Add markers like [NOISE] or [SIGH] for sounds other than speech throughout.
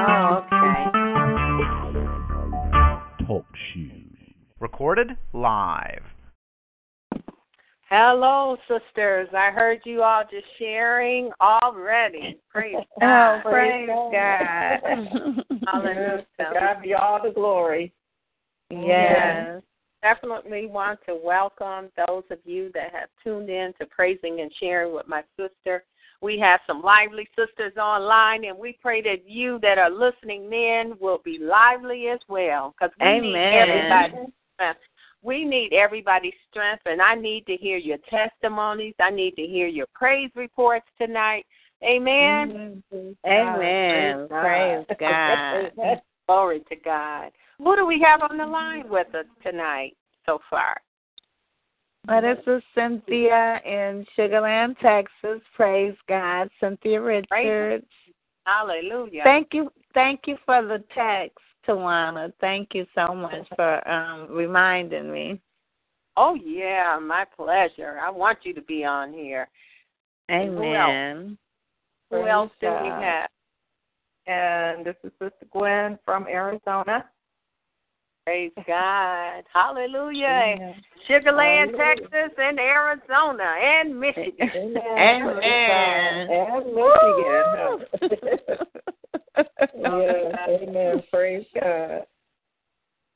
Oh, okay. Talk shoes. Recorded live. Hello, sisters. I heard you all just sharing already. Praise [LAUGHS] oh, God. Oh, praise God. [LAUGHS] Hallelujah. To God be all the glory. Yes. Definitely want to welcome those of you that have tuned in to praising and sharing with my sister. We have some lively sisters online, and we pray that you that are listening in will be lively as well. Because we Amen. need everybody's strength. We need everybody's strength, and I need to hear your testimonies. I need to hear your praise reports tonight. Amen. Amen. Praise God. [LAUGHS] Glory to God. Who do we have on the line with us tonight so far? This is Cynthia in Sugar Land, Texas. Praise God. Cynthia Richards. Hallelujah. Thank you. Thank you for the text, Tawana. Thank you so much for um reminding me. Oh yeah, my pleasure. I want you to be on here. And who else? Amen. Who else do we have? And this is Sister Gwen from Arizona. Praise God. Hallelujah. Sugar Land, Texas, and Arizona, and Michigan. Amen. And [LAUGHS] Michigan. [LAUGHS] yes, amen. Praise God.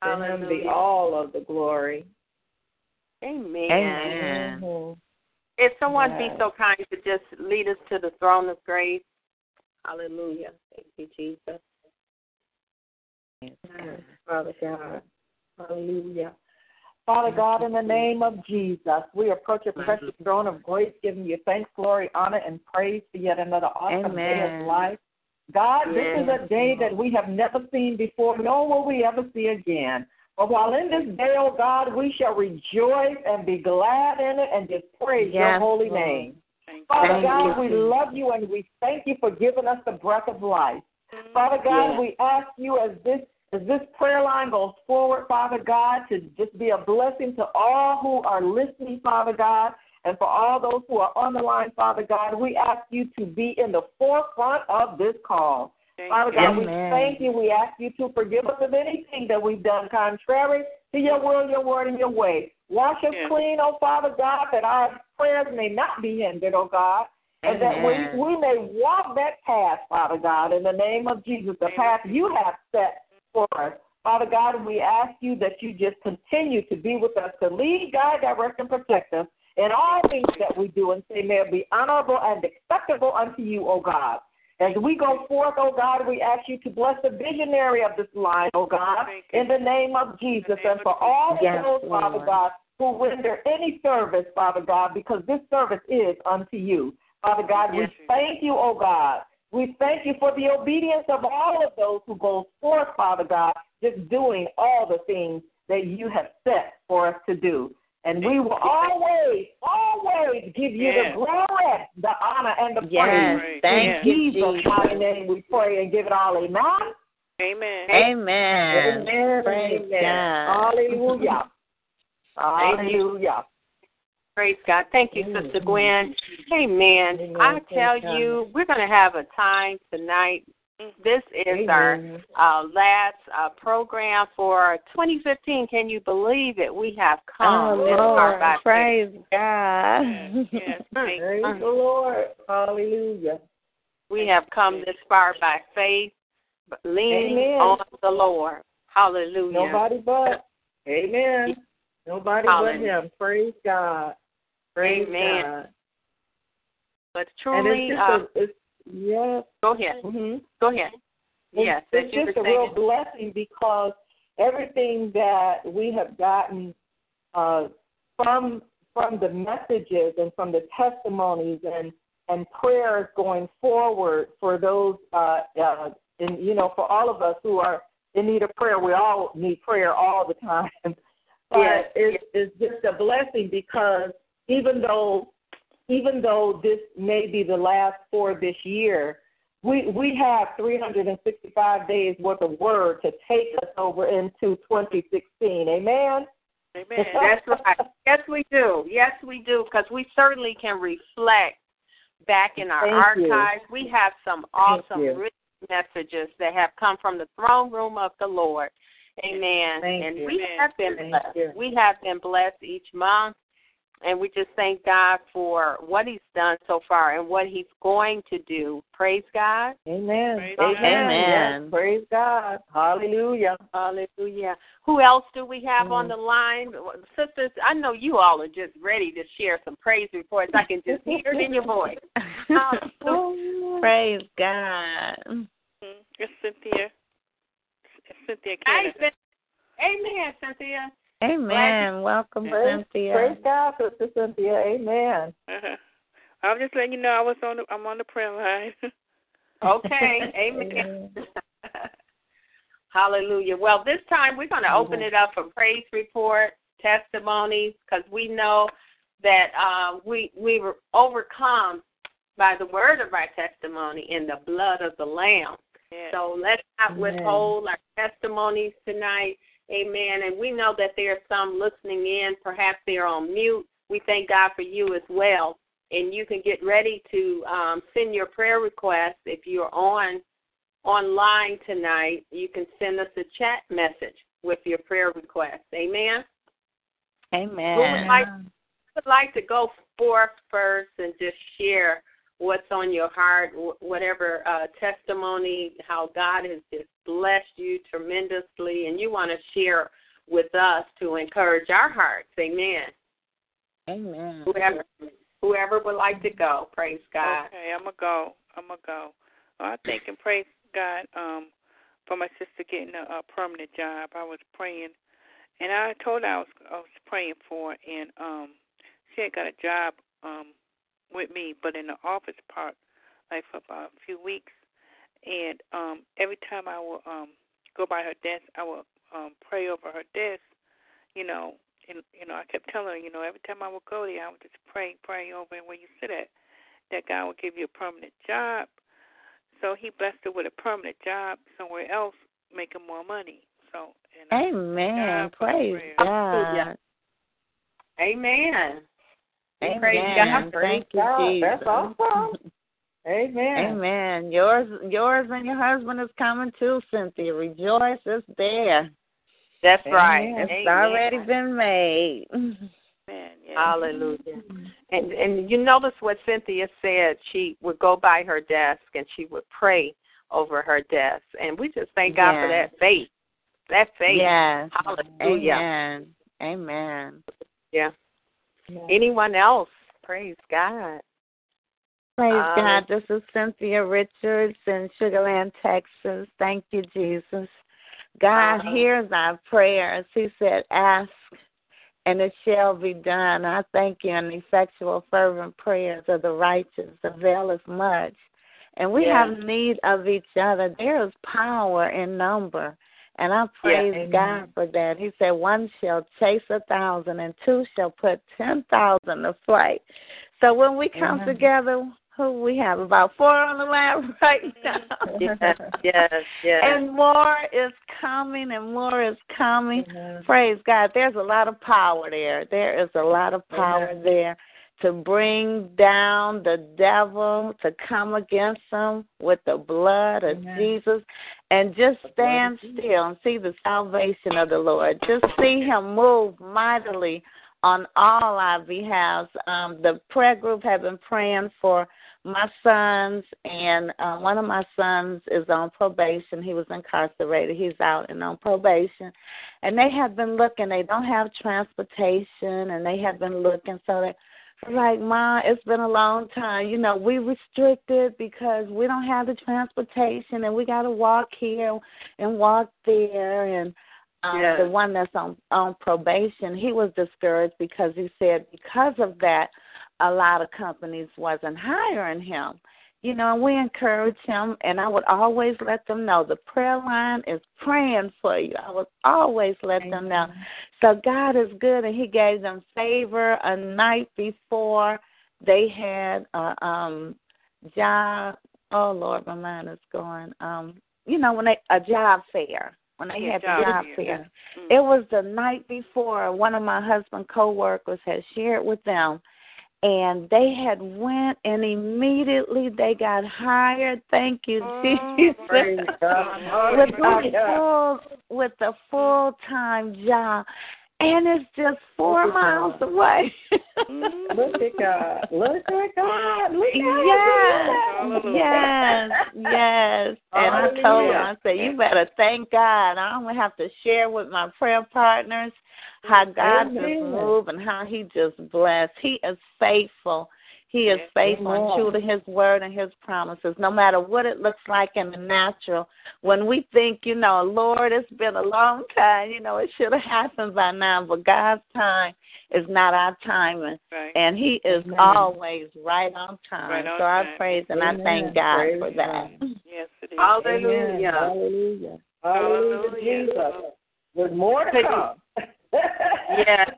To him be Hallelujah. all of the glory. Amen. Amen. Mhm. If someone be so kind to just lead us to the throne of grace. Hallelujah. Thank you, Jesus. Yes, Father God. Hallelujah. Father God, in the name of Jesus, we approach your precious throne of grace, giving you thanks, glory, honor, and praise for yet another awesome day of life. God, this is a day that we have never seen before, nor will we ever see again. But while in this day, oh God, we shall rejoice and be glad in it and just praise your holy name. Father God, you, we love you and we thank you for giving us the breath of life. Father God, Yes. we ask you as this as this prayer line goes forward, Father God, to just be a blessing to all who are listening, Father God, and for all those who are on the line, Father God, we ask you to be in the forefront of this call. Father God, we Amen. thank you. We ask you to forgive us of anything that we've done contrary to your will, your word, and your way. Wash us clean, oh Father God, that our prayers may not be hindered, oh God, and that we, we may walk that path, Father God, in the name of Jesus, the path you have set for us. Father God, we ask you that you just continue to be with us, to lead, guide, direct, and protect us in all things that we do, and say, may it be honorable and acceptable unto you, O God. As we go forth, O God, we ask you to bless the visionary of this line, O God, in the name of Jesus, and for all Yes, those, Father Lord. God, who render any service, Father God, because this service is unto you. Father God, we thank you, oh God. We thank you for the obedience of all of those who go forth, Father God, just doing all the things that you have set for us to do. And we will always, always give you the glory, the honor, and the Yes. praise. Thank In you, Jesus' Jesus. mighty name we pray and give it all amen. Amen. Amen. Amen. Praise amen. God. Hallelujah. Hallelujah. Praise God. Thank you, Sister Gwen. Amen. Amen. I tell Praise God. you, we're going to have a time tonight. This is our uh, last uh, program for 2015. Can you believe it? We have come Oh, this far by Lord. Praise God. faith. [LAUGHS] Praise Mm. the Lord. Hallelujah. We have come this far by faith, leaning Amen. on the Lord. Hallelujah. Nobody but. Amen. Nobody Hallelujah. but Him. Praise God. Praise Amen. God. But And truly, it's uh, a, it's, yes. go ahead. hmm Go ahead. It's, Yes, it's just a real blessing because everything that we have gotten uh, from from the messages and from the testimonies and and prayers going forward for those uh, uh, and you know, for all of us who are in need of prayer, we all need prayer all the time. [LAUGHS] but yes. it's, it's just a blessing because even though even though this may be the last for this year, we we have 365 days worth of word to take us over into 2016. Amen. Amen. That's right. Yes, we do. Yes, we do. Because we certainly can reflect back in our Thank archives. You. We have some awesome rich messages that have come from the throne room of the Lord. Amen. Thank and you. we have been Thank blessed. You. We have been blessed each month. And we just thank God for what He's done so far and what He's going to do. Praise God. Amen. Praise Amen. God. Amen. Yes, praise God. Hallelujah. Hallelujah. Who else do we have Mm. on the line? Sisters, I know you all are just ready to share some praise reports. I can just hear it in your voice. [LAUGHS] Hallelujah. Praise God. Mhm. It's Cynthia. It's Cynthia Hey, Canada. Amen, Cynthia. Amen. Welcome, Praise, Cynthia. praise God, Sister Cynthia. Amen. Uh-huh. I was just letting you know I was on the I'm on the prayer line. [LAUGHS] Okay. Amen. [LAUGHS] Hallelujah. Well, this time we're going to open it up for praise report, testimonies, because we know that uh, we we were overcome by the word of our testimony in the blood of the Lamb. yeah. So let's not Amen. withhold our testimonies tonight. Amen. And we know that there are some listening in. Perhaps they're on mute. We thank God for you as well. And you can get ready to um, send your prayer requests if you're on online tonight. You can send us a chat message with your prayer request. Amen. Amen. Who would like would like to go forth first and just share what's on your heart, whatever uh, testimony, how God has just blessed you tremendously, and you want to share with us to encourage our hearts. Amen. Amen. Whoever, whoever would like to go, praise God. Okay, I'm gonna go. I'm gonna go. Well, I thank and praise God um for my sister getting a, a permanent job. I was praying, and I told her I was I was praying for, her, and um she had got a job um with me, but in the office part, like for about a few weeks. And um every time I would um go by her desk, I would um pray over her desk, you know. And you know, I kept telling her, you know, every time I would go there, I would just pray, pray over and where you sit at, that God would give you a permanent job. So He blessed her with a permanent job somewhere else, making more money. So, and I Amen. God for Praise prayer. God. Hallelujah. Amen. Amen. Praise God. Thank you, God, Jesus. That's awesome. Amen. Amen. Yours, yours, and your husband is coming too, Cynthia. Rejoice, it's there. That's right. It's Amen. already been made. Man, yeah. Hallelujah. And and you notice what Cynthia said. She would go by her desk and she would pray over her desk. And we just thank God for that faith. That faith. Yes. Hallelujah. Amen. Amen. Yeah. Anyone else? Praise God. Praise Um, God. This is Cynthia Richards in Sugar Land, Texas. Thank you, Jesus. God Uh-huh. hears our prayers. He said, Ask and it shall be done. I thank you. And effectual, fervent prayers of the righteous availeth much. And we Yes. have need of each other. There is power in number. And I praise Amen. God for that. He said, One shall chase a thousand, and two shall put ten thousand to flight. So when we come Amen. together, who we have about four on the line [LAUGHS] right now. Yes, yes, yes. And more is coming, and more is coming. Amen. Praise God. There's a lot of power there. There is a lot of power Amen. there to bring down the devil, to come against him with the blood of Amen. Jesus, and just stand still and see the salvation of the Lord. Just see him move mightily on all our behalves. Um, the prayer group have been praying for my sons, and uh, one of my sons is on probation. He was incarcerated. He's out and on probation. And they have been looking. They don't have transportation, and they have been looking. So they like, Ma, it's been a long time. You know, we restricted because we don't have the transportation, and we got to walk here and walk there, and um, Yes. the one that's on on probation, he was discouraged because he said because of that, a lot of companies wasn't hiring him, you know, and we encourage him, and I would always let them know the prayer line is praying for you. I would always let them know. So God is good, and He gave them favor a night before they had a um job. Oh Lord, my mind is going. Um, you know, when they a job fair when they Yeah, had job the job fair. fair. Mm. It was the night before one of my husband's coworkers had shared with them and they had went and immediately they got hired. Thank you, Oh, Jesus. God. [LAUGHS] with a full with the full time job. And it's just four Look miles God. away. [LAUGHS] Look at God. Look at God. Look at Yes, Hallelujah. yes, yes. [LAUGHS] And I told him, I said, you better thank God. I don't have to share with my prayer partners how God just Amen. moved and how He just blessed. He is faithful. He is Yes. faithful and true to His word and His promises, no matter what it looks like in the natural. When we think, you know, Lord, it's been a long time, you know, it should have happened by now, but God's time is not our timing. Right. And he is Amen. always right on time. Right on so I praise and I thank God Praise for that. Yes, it is. Hallelujah. Hallelujah. Hallelujah, Hallelujah. Jesus. There's more to come. [LAUGHS] Yes.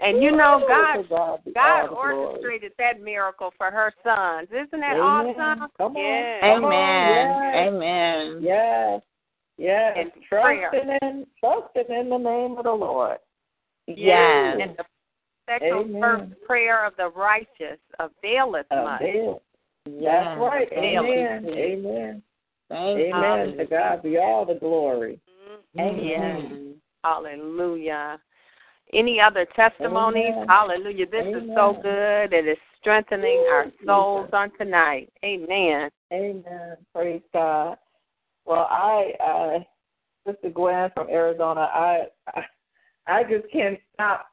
And you know, God, God, be God all the glory. orchestrated that miracle for her sons. Isn't that Amen. awesome? Come on. Yes. Come Amen. on. Yes. Amen. Yes. Yes. And prayer. Trusting in, trusting in the name of the Lord. Yes. And the effectual first prayer of the righteous availeth much. Bill. Yes. That's right. Thank you, Amen. Amen. Amen. you. To God be all the glory. Mhm. Amen. Hallelujah. Any other testimonies? Amen. Hallelujah. This is so good. It is strengthening our souls Jesus. on tonight. Amen. Amen. Praise God. Well, I, uh, Sister Gwen from Arizona, I, I, I just can't stop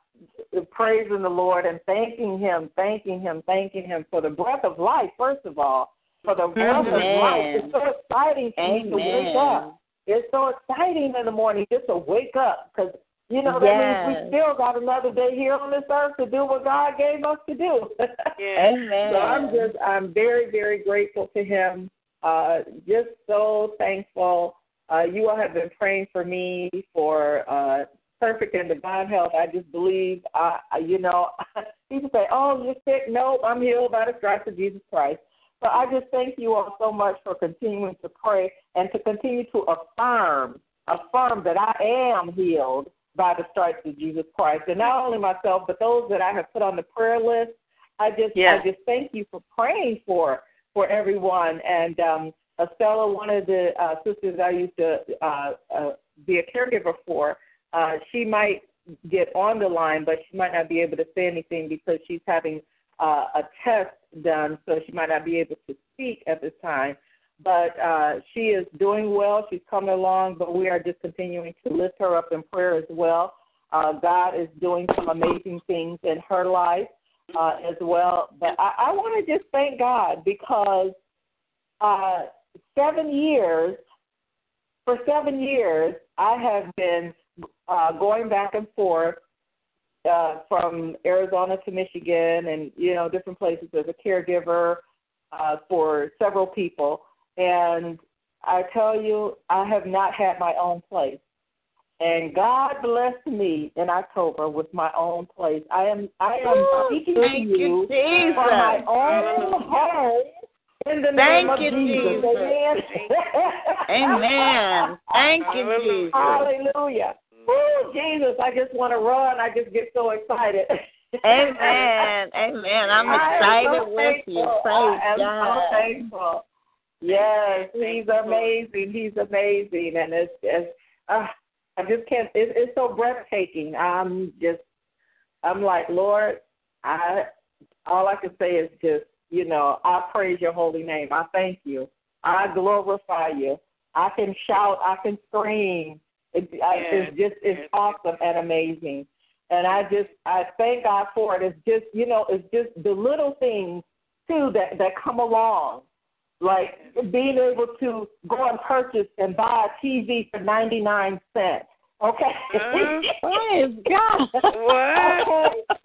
praising the Lord and thanking Him, thanking Him, thanking Him for the breath of life. First of all, for the breath of life. It's so exciting for me to wake up. It's so exciting in the morning just to wake up because you know that Yes. means we still got another day here on this earth to do what God gave us to do. Yes. [LAUGHS] Amen. So I'm just I'm very very grateful to him. Uh, just so thankful. Uh, you all have been praying for me for uh, perfect and divine health. I just believe. I, you know, [LAUGHS] people say, "Oh, you're sick." No, I'm healed by the stripes of Jesus Christ. So I just thank you all so much for continuing to pray and to continue to affirm affirm that I am healed by the stripes of Jesus Christ, and not only myself, but those that I have put on the prayer list. I just Yes. I just thank you for praying for for everyone. And um, Estella, one of the uh, sisters I used to uh, uh, be a caregiver for, uh, she might get on the line, but she might not be able to say anything because she's having uh, a test done, so she might not be able to speak at this time. But uh, she is doing well. She's coming along, but we are just continuing to lift her up in prayer as well. Uh, God is doing some amazing things in her life uh, as well. But I, I want to just thank God because uh, seven years, for seven years, I have been uh, going back and forth uh, from Arizona to Michigan and, you know, different places as a caregiver uh, for several people. And I tell you, I have not had my own place. And God blessed me in October with my own place. I am I am Woo, speaking thank to you, you Jesus. from my own home in the Thank name of you, Jesus. Jesus. Amen. Amen. Thank you, Jesus. Hallelujah. Woo, Jesus, I just want to run. I just get so excited. Amen. Amen. I'm [LAUGHS] I am excited so with you. thankful. Praise I am God. so thankful. Yes, he's amazing. He's amazing, and it's, just uh, I just can't. It, it's so breathtaking. I'm just, I'm like, Lord, I. All I can say is just, you know, I praise your holy name. I thank you. I glorify you. I can shout. I can scream. It, I, it's just, it's yes. awesome and amazing. And I just, I thank God for it. It's just, you know, it's just the little things too that that come along like being able to go and purchase and buy a TV for 99 cents. Okay. [LAUGHS] Uh, Praise God. What?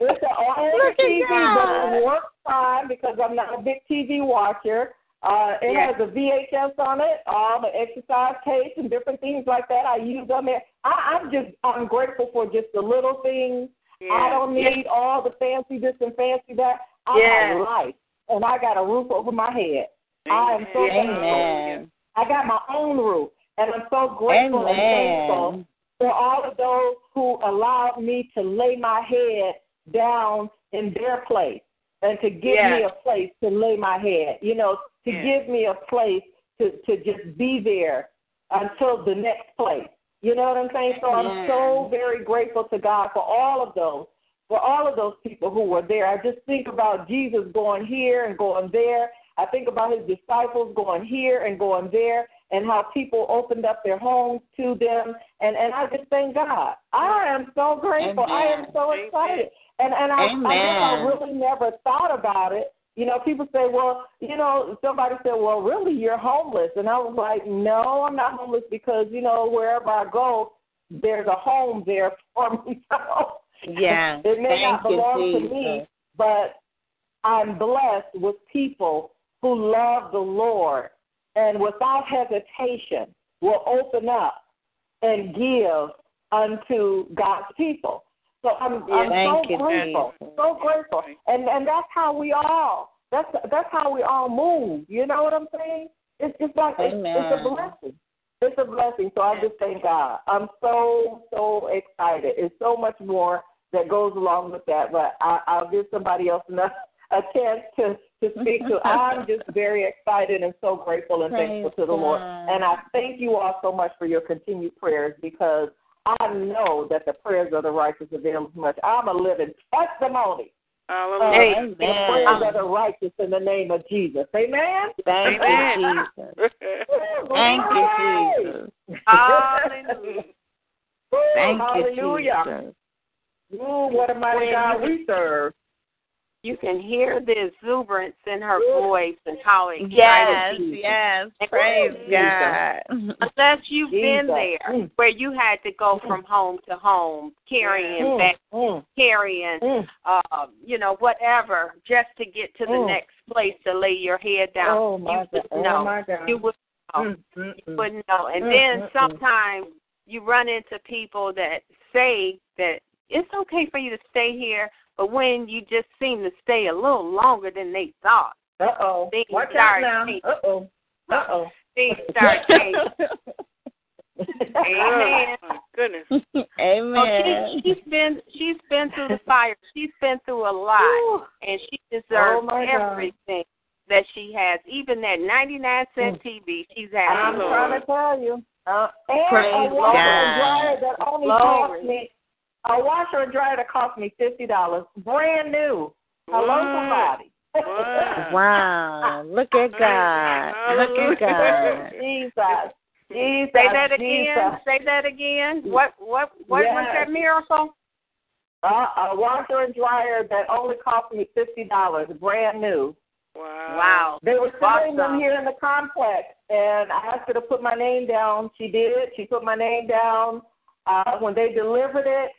okay. All Look the TV God. doesn't work time because I'm not a big TV watcher. Uh, it Yeah. has a VHS on it, all the exercise tapes and different things like that. I use them. And I, I'm just I'm grateful for just the little things. Yeah. I don't need all the fancy this and fancy that. I Yes. have life, and I got a roof over my head. I am so Amen. thankful. I got my own roof, and I'm so grateful and thankful for all of those who allowed me to lay my head down in their place and to give me a place to lay my head. You know, to Yeah. give me a place to to just be there until the next place. You know what I'm saying? So I'm so very grateful to God for all of those, for all of those people who were there. I just think about Jesus going here and going there. I think about his disciples going here and going there and how people opened up their homes to them and and I just thank God. I am so grateful. I am so Amen. excited. And and I, I guess I really never thought about it. You know, people say, well, you know, somebody said, well, really, you're homeless. And I was like, no, I'm not homeless because, you know, wherever I go, there's a home there for [LAUGHS] me. So Yeah. it may not Thank you, belong to me, but I'm blessed with people who love the Lord and without hesitation will open up and give unto God's people. So I'm, I'm so you, grateful, so grateful, and and that's how we all that's that's how we all move. You know what I'm saying? It's just like it's, it's a blessing. It's a blessing. So I just thank God. I'm so so excited. It's so much more that goes along with that, but I, I'll give somebody else enough [LAUGHS] a chance to to speak to. I'm [LAUGHS] just very excited and so grateful and thankful to the Lord. And I thank you all so much for your continued prayers because I know that the prayers of the righteous avail much. I'm a living testimony of Hallelujah. the prayers of Amen. the righteous in the name of Jesus. Amen. Thank Amen. you, Jesus. Thank you, Jesus. Hallelujah. Woo, Thank Hallelujah. you, Jesus. Ooh, what a mighty God we serve. You can hear the exuberance in her voice and how excited Yes, she is. yes. Praise God. Unless you've been there Mm. where you had to go from home to home, carrying Mm, back, mm, carrying, mm. uh, you know, whatever, just to get to the Mm. next place to lay your head down. Oh my you God. would Oh know. my God. You would know. Mm, mm, You mm. wouldn't know. And Mm, then mm, mm. sometimes you run into people that say that it's okay for you to stay here, but when you just seem to stay a little longer than they thought, Uh oh. Things Watch out start now. changing. Uh oh. Uh oh. things start changing. [LAUGHS] Amen. Oh, goodness. Oh, Amen. she, she's been she's been through the fire. She's been through a lot, and she deserves Oh, my God. everything that she has. Even that ninety nine cent TV she's had. I'm trying to tell you. Uh, and Praise a washer God. dryer that only Glory. cost me a washer and dryer that cost me fifty dollars, brand new. Hello, What? somebody. Wow. Wow. Look at God. Look at God. Jesus. Jesus. Say that again. Jesus. Say that again. What what what was that miracle? Uh, a washer and dryer that only cost me fifty dollars, brand new. Wow. Wow. They were selling them here in the complex, and I asked her to put my name down. She did. She put my name down. Uh, when they delivered it,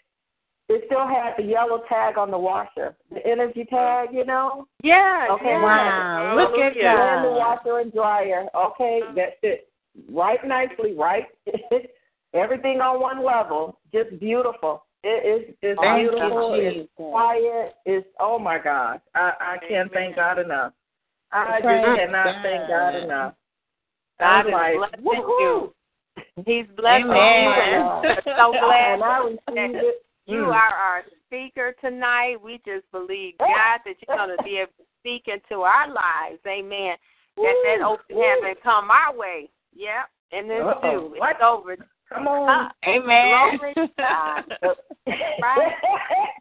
it still had the yellow tag on the washer, the energy tag, you know. Yeah. Okay. yeah. Wow. Look at Hallelujah. Brand new God. washer and dryer. Okay, that fit right nicely, right? [LAUGHS] Everything on one level, just beautiful. It is it's Thank beautiful. you, It's quiet. It's oh my gosh. I I can't thank God enough. I just Praise cannot thank God God. enough. God I'm is like, blessing you. He's blessing Amen. Oh you. [LAUGHS] I'm so glad and I received it. You Mm. are our speaker tonight. We just believe, God, that you're going to be able to speak into our lives. Amen. That that Woo, open woo. heaven come our way. Yep. And then Uh-oh. do. What? It's over. Come on. Uh, Amen. Glory to God. [LAUGHS] Right?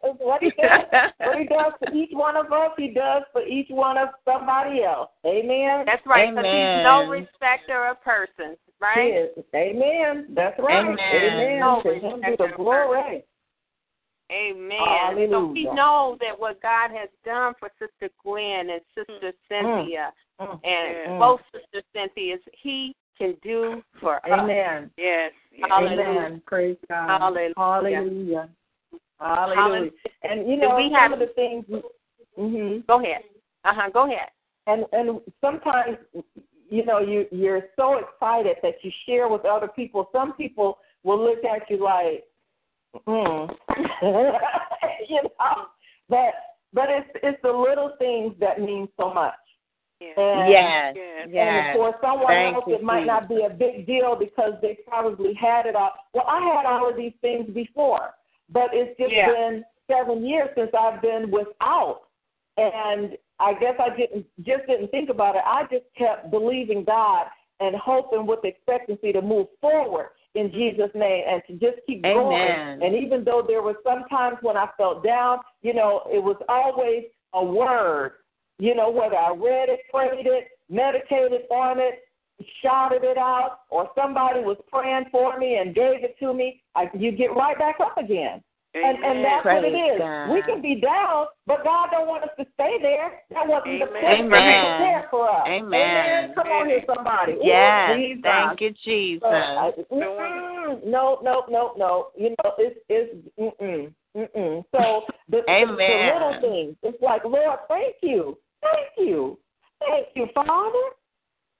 [LAUGHS] what he does, what he does for each one of us, he does for each one of somebody else. Amen. That's right. Because he's no Amen. respecter of persons. Right? Yes. Amen. That's right. Amen. Amen. No To him be the of glory. Amen. So we know that what God has done for Sister Gwen and Sister Cynthia Mm. and Yeah. both Sister Cynthia's, He can do for us. Amen. Yes. yes. Hallelujah. Amen. Praise God. Hallelujah. Hallelujah. Hallelujah. Hallelujah. And you know, we some have- of the things. hmm Go ahead. Uh huh. Go ahead. And and sometimes you know you you're so excited that you share with other people. Some people will look at you like, mm. [LAUGHS] you know, but but it's it's the little things that mean so much. And, yes, yes. And for someone Thank else, you, it might not be a big deal because they probably had it all. Well, I had all of these things before, but it's just yeah. been seven years since I've been without. And I guess I didn't just didn't think about it. I just kept believing God and hoping with expectancy to move forward in Jesus' name and to just keep Amen. going. And even though there were some times when I felt down, you know, it was always a word you know, whether I read it, prayed it, meditated on it, shouted it out, or somebody was praying for me and gave it to me, I, you get right back up again. And and that's Praise what it is. God. We can be down, but God don't want us to stay there. That wasn't the place Amen. there for us. Amen. Come on here, somebody. Ooh, Yes. Jesus. Thank you, Jesus. So, I, no, no, no, no. You know, it's it's mm-mm, mm-mm. So the, the, Amen. the little things. It's like, Lord, thank you, thank you, thank you, Father,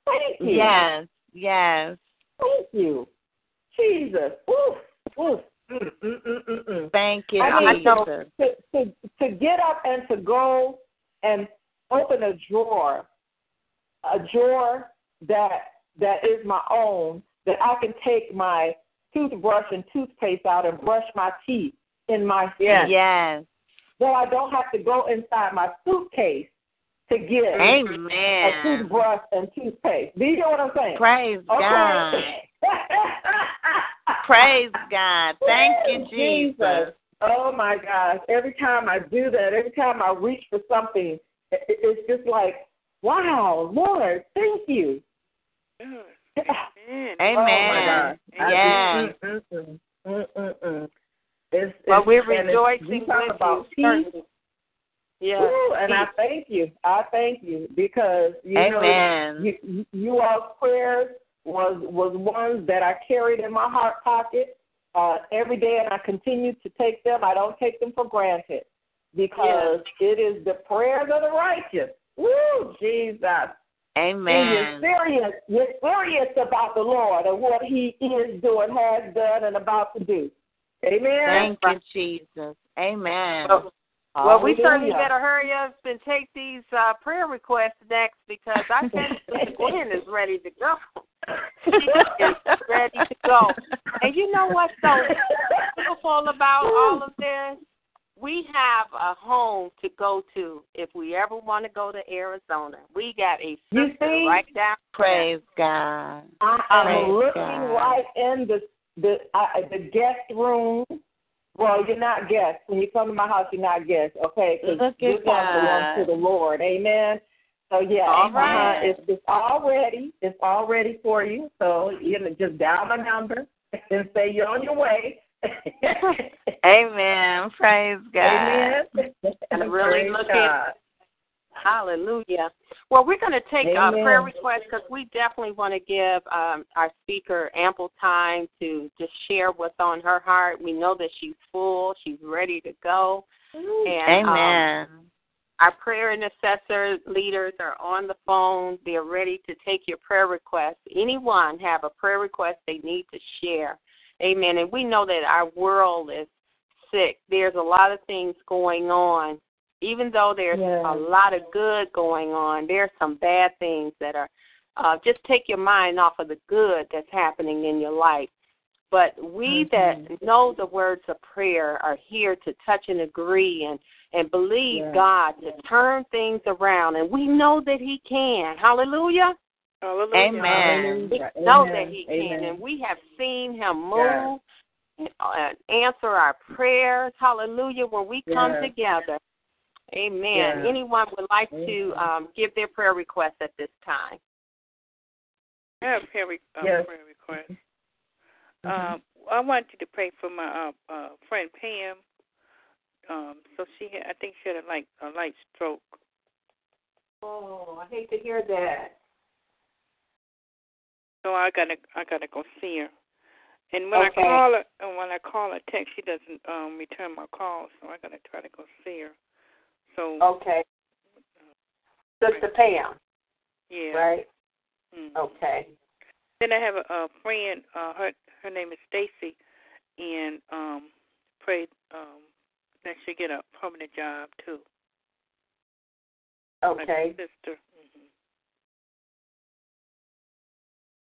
thank you, Yes. Yes. thank you, Jesus. Oof, oof. Mm, mm, mm, mm, mm. Thank you, I mean, so to, to to get up and to go and open a drawer, a drawer that that is my own, that I can take my toothbrush and toothpaste out and brush my teeth in my Yes. seat. Yes. So I don't have to go inside my suitcase to get a toothbrush and toothpaste. Do you get what I'm saying? Praise God. Okay. [LAUGHS] Praise God. Thank you, Jesus. Jesus. Oh my gosh. Every time I do that, every time I reach for something, it- it- it's just like, wow, Lord, thank you. [LAUGHS] Amen. Amen. Oh my gosh. I Yes. just- mm, mm, mm, mm, mm. It's, Well, it's, we're and it's- rejoicing you with about you. peace. Yeah. Ooh, and I thank you. I thank you because you Amen. know you, you, you all's prayers was was ones that I carried in my heart pocket uh, every day, and I continue to take them. I don't take them for granted because it is the prayers of the righteous. Woo, Jesus! And you're serious. You're serious about the Lord and what He is doing, has done, and about to do. Amen. Thank you, Jesus. Amen. Well, well, we certainly Hallelujah. better hurry up and take these uh, prayer requests next because I think [LAUGHS] Sister Gwen is ready to go. She is ready to go. And you know what's so beautiful about all of this? We have a home to go to if we ever want to go to Arizona. We got a You sister right down Praise God. I am Praise looking God. right in the the uh, the guest room. Well, you're not guests. When you come to my house, you're not guests, okay? Because Look this at house belongs to the Lord. Amen. So yeah, All right. uh, it's it's all ready. It's all ready for you. So you know, just dial the number and say you're on your way. [LAUGHS] Amen. Praise God. Amen. And [LAUGHS] really Praise look at- God. Hallelujah. Well, we're going to take uh, prayer requests because we definitely want to give um, our speaker ample time to just share what's on her heart. We know that she's full, she's ready to go. And um, Amen. Our prayer intercessor leaders are on the phone. They're ready to take your prayer requests. Anyone have a prayer request they need to share. Amen. And we know that our world is sick. There's a lot of things going on. Even though there's Yes. a lot of good going on, there's some bad things that are uh just take your mind off of the good that's happening in your life. But we Mm-hmm. that know the words of prayer are here to touch and agree and and believe Yes. God to turn things around and we know that he can. Hallelujah. Hallelujah. Amen. We Amen. know that he Amen. can, and we have seen him Yes. move and uh, answer our prayers. Hallelujah! When we come Yes. together, Amen. Yes. Anyone would like to um, give their prayer request at this time? I have prayer, re- uh, Yes. prayer request. Mhm. Um, I want you to pray for my uh, uh, friend Pam. Um, so she, had, I think she had a light a light stroke. Oh, I hate to hear that. So I gotta I gotta go see her. And when Okay. I call her, and when I call her text, she doesn't um return my call. So I gotta try to go see her. So Okay. Sister Pam. Yeah. Right. Mm-hmm. Okay. Then I have a, a friend. Uh, her her name is Stacy, and um, pray um, that she get a permanent job too. Okay. My sister. Mm-hmm.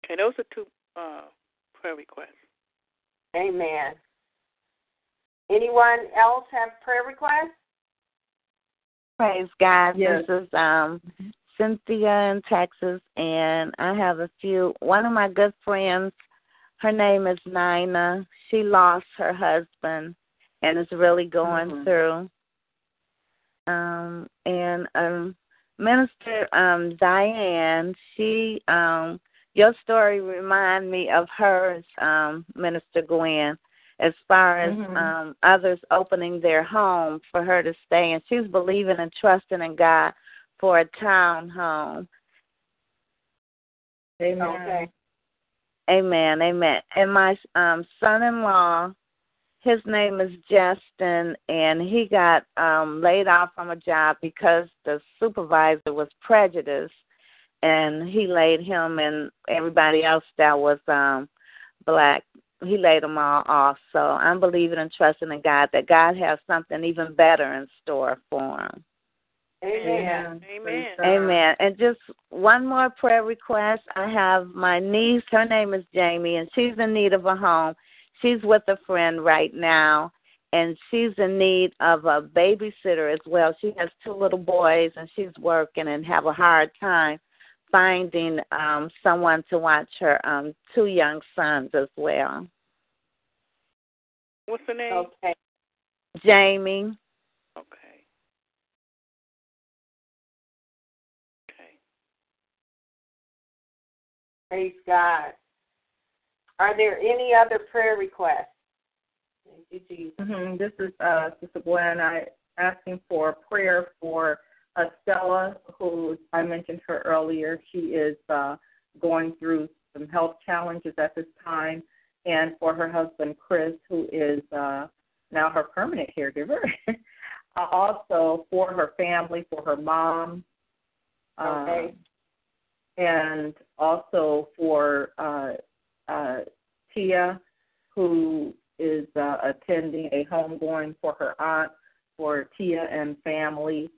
Okay, those are two uh, prayer requests. Amen. Anyone else have prayer requests? Praise God. Yes. This is um Cynthia in Texas and I have a few one of my good friends, her name is Nina. She lost her husband and is really going Mhm. through. Um and um Minister um Diane, she um your story remind me of hers, um, Minister Gwen, as far as Mhm. um others opening their home for her to stay and she's believing and trusting in God for a town home. Amen. Okay. Amen, amen. And my um son in law, his name is Justin and he got um laid off from a job because the supervisor was prejudiced and he laid him and everybody else that was um black he laid them all off. So I'm believing and trusting in God that God has something even better in store for him. Amen. Amen. Amen. And just one more prayer request. I have my niece, her name is Jamie, and she's in need of a home. She's with a friend right now, and she's in need of a babysitter as well. She has two little boys, and she's working and have a hard time finding um someone to watch her um two young sons as well. What's the name? Okay. Jamie. Okay. Okay. Praise God. Are there any other prayer requests? Thank you, Jesus. hmm This is uh, Sister Gwen. I asking for prayer for uh, Stella, who I mentioned her earlier. She is uh, going through some health challenges at this time, and for her husband Chris, who is uh, now her permanent caregiver. [LAUGHS] uh, also for her family, for her mom. Uh, Okay. and also for uh, uh, Tia, who is uh, attending a homegoing for her aunt, for Tia and family,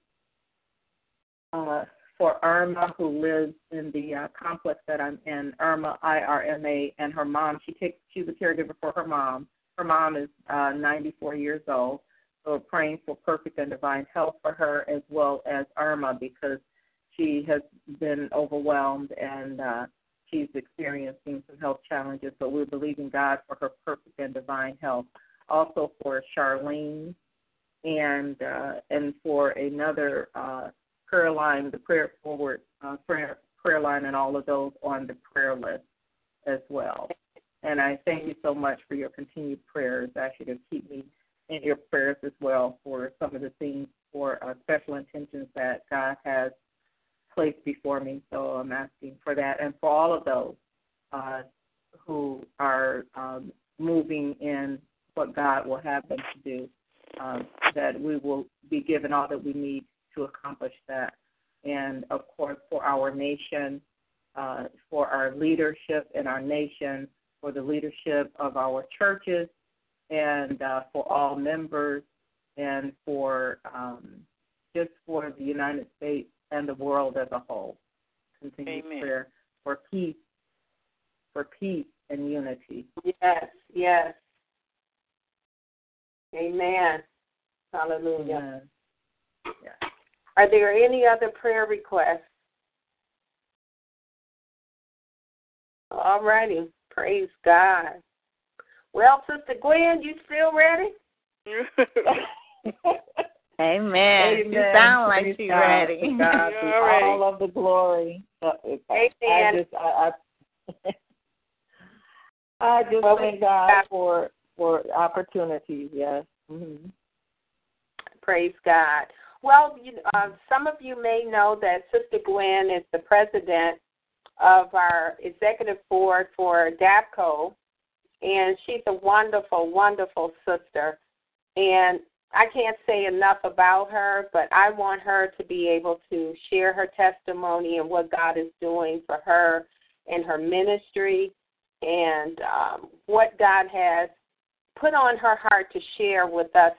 uh, for Irma, who lives in the uh, complex that I'm in, Irma, I R M A, and her mom. She takes she's a caregiver for her mom. Her mom is uh, 94 years old, so we're praying for perfect and divine health for her as well as Irma because she has been overwhelmed and uh, she's experiencing some health challenges. but we're believing God for her perfect and divine health. Also for Charlene and uh, and for another uh, prayer line, the prayer forward uh, prayer prayer line, and all of those on the prayer list as well. And I thank you so much for your continued prayers. I should keep me in your prayers as well for some of the things for uh, special intentions that God has placed before me. So I'm asking for that, and for all of those uh, who are um, moving in what God will have them to do, um, that we will be given all that we need to accomplish that. And of course, for our nation, uh, for our leadership in our nation, for the leadership of our churches, and uh, for all members, and for um, just for the United States and the world as a whole. Continue Amen. prayer for peace, for peace and unity. Yes, yes. Amen. Hallelujah. Amen. Yeah. Are there any other prayer requests? All righty. Praise God. Well, Sister Gwen, you still ready? [LAUGHS] [LAUGHS] Amen. You sound like Praise she's God. ready. To God be All right. all of the glory. Uh, I just, I, I, [LAUGHS] I just Well, thank God for for opportunities. Yes. hmm Praise God. Well, you, uh, some of you may know that Sister Gwen is the president of our executive board for DAPCO, and she's a wonderful, wonderful sister. And I can't say enough about her, but I want her to be able to share her testimony and what God is doing for her and her ministry and um, what God has put on her heart to share with us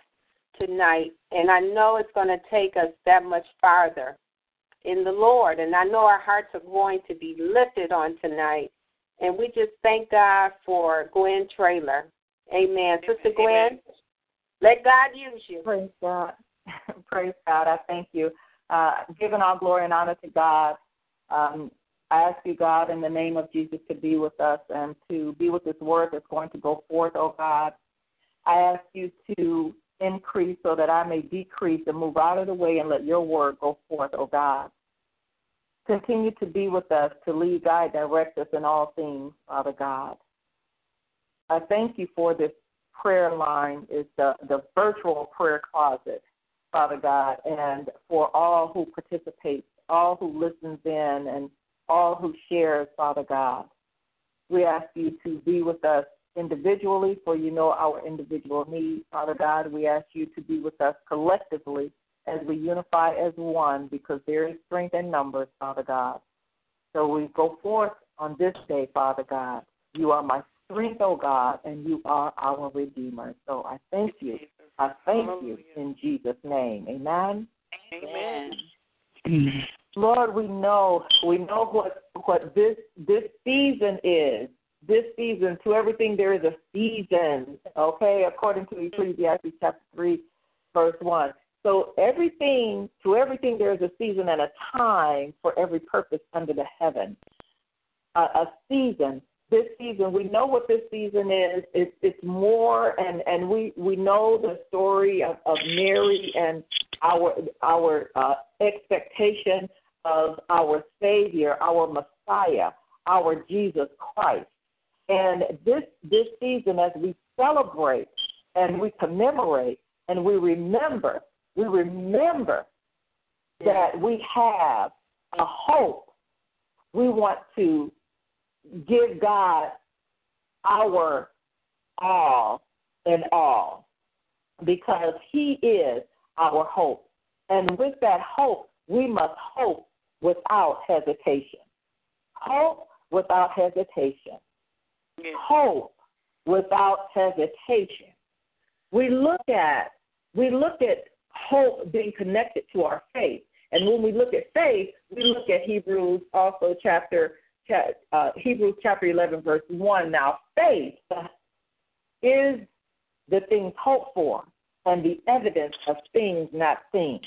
tonight. And I know it's going to take us that much farther in the Lord. And I know our hearts are going to be lifted on tonight. And we just thank God for Gwen Trailer. Amen. Sister Gwen, let God use you. Praise God. [LAUGHS] Praise God. I thank you. Uh, giving all glory and honor to God. Um, I ask you, God, in the name of Jesus, to be with us and to be with this word that's going to go forth, oh God. I ask you to increase so that I may decrease and move out of the way and let your word go forth, oh God. Continue to be with us, to lead, guide, direct us in all things, Father God. I thank you for this prayer line. is the, the virtual prayer closet, Father God, and for all who participate, all who listens in, and all who shares, Father God. We ask you to be with us individually, for you know our individual needs, Father God. We ask you to be with us collectively as we unify as one because there is strength in numbers, Father God. So we go forth on this day, Father God. You are my strength, O oh God, and you are our Redeemer. So I thank you. I thank you in Jesus' name. Amen. Amen. Amen. Lord, we know we know what what this this season is. This season, to everything there is a season. Okay, according to Ecclesiastes chapter three, verse one. So everything to everything there is a season and a time for every purpose under the heaven. A, a season. This season, we know what this season is. It's, it's more, and and we we know the story of, of Mary and our our uh, expectation of our Savior, our Messiah, our Jesus Christ. And this this season, as we celebrate and we commemorate and we remember we remember that we have a hope. We want to give God our all in all because He is our hope. And with that hope, we must hope without hesitation. Hope without hesitation. Hope without hesitation. We look at we look at hope being connected to our faith. And when we look at faith, we look at Hebrews also chapter uh, Hebrews chapter 11 verse 1. Now faith is the things hoped for and the evidence of things not seen.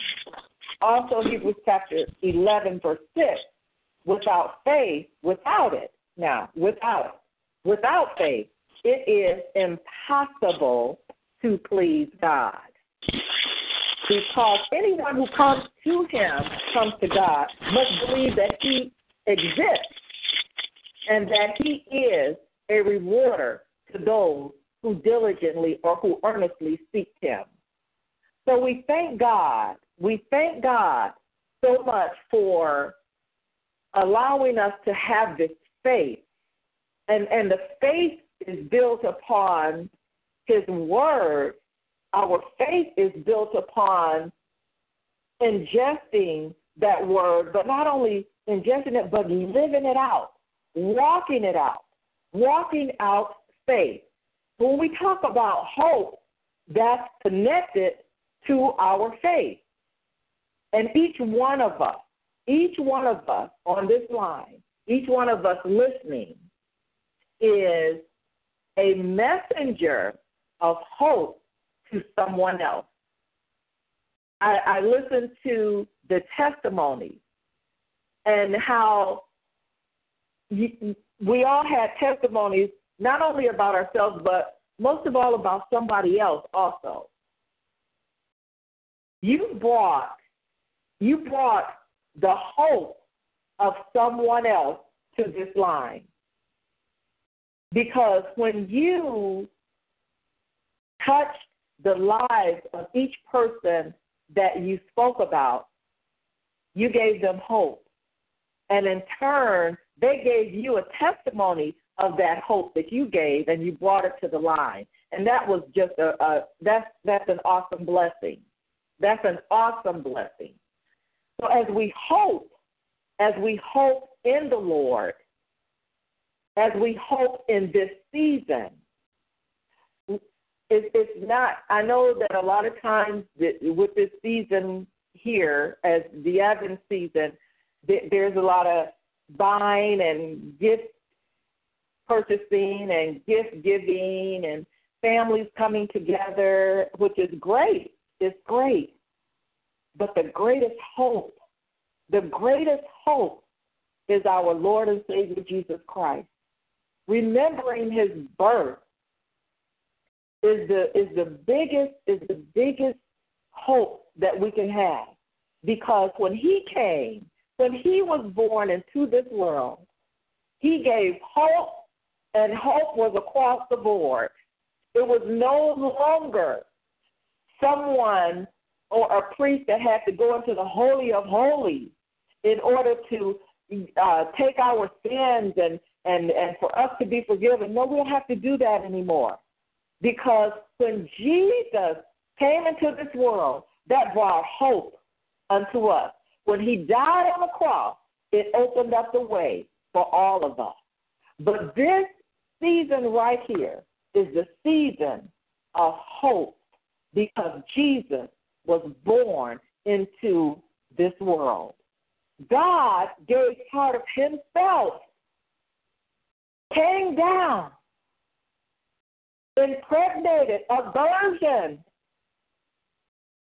Also Hebrews chapter 11 verse 6. Without faith, without it, now without it, without faith, it is impossible to please God because anyone who comes to him comes to God must believe that he exists and that he is a rewarder to those who diligently or who earnestly seek him. So we thank God. We thank God so much for allowing us to have this faith. And and the faith is built upon his word our faith is built upon ingesting that word, but not only ingesting it, but living it out, walking it out, walking out faith. When we talk about hope, that's connected to our faith. And each one of us, each one of us on this line, each one of us listening, is a messenger of hope to someone else. I, I listened to the testimonies and how we all had testimonies not only about ourselves, but most of all about somebody else also. You brought you brought the hope of someone else to this line. Because when you touched the lives of each person that you spoke about, you gave them hope. And in turn, they gave you a testimony of that hope that you gave and you brought it to the line. And that was just a, a that's that's an awesome blessing. That's an awesome blessing. So as we hope, as we hope in the Lord, as we hope in this season, it, it's not. I know that a lot of times with this season here, as the Advent season, there's a lot of buying and gift purchasing and gift giving and families coming together, which is great. It's great. But the greatest hope, the greatest hope is our Lord and Savior Jesus Christ. Remembering his birth is the is the biggest is the biggest hope that we can have. Because when he came, when he was born into this world, he gave hope and hope was across the board. It was no longer someone or a priest that had to go into the Holy of Holies in order to uh, take our sins and, and, and for us to be forgiven. No, we don't have to do that anymore. Because when Jesus came into this world, that brought hope unto us. When he died on the cross, it opened up the way for all of us. But this season right here is the season of hope because Jesus was born into this world. God gave part of himself, came down, impregnated a virgin.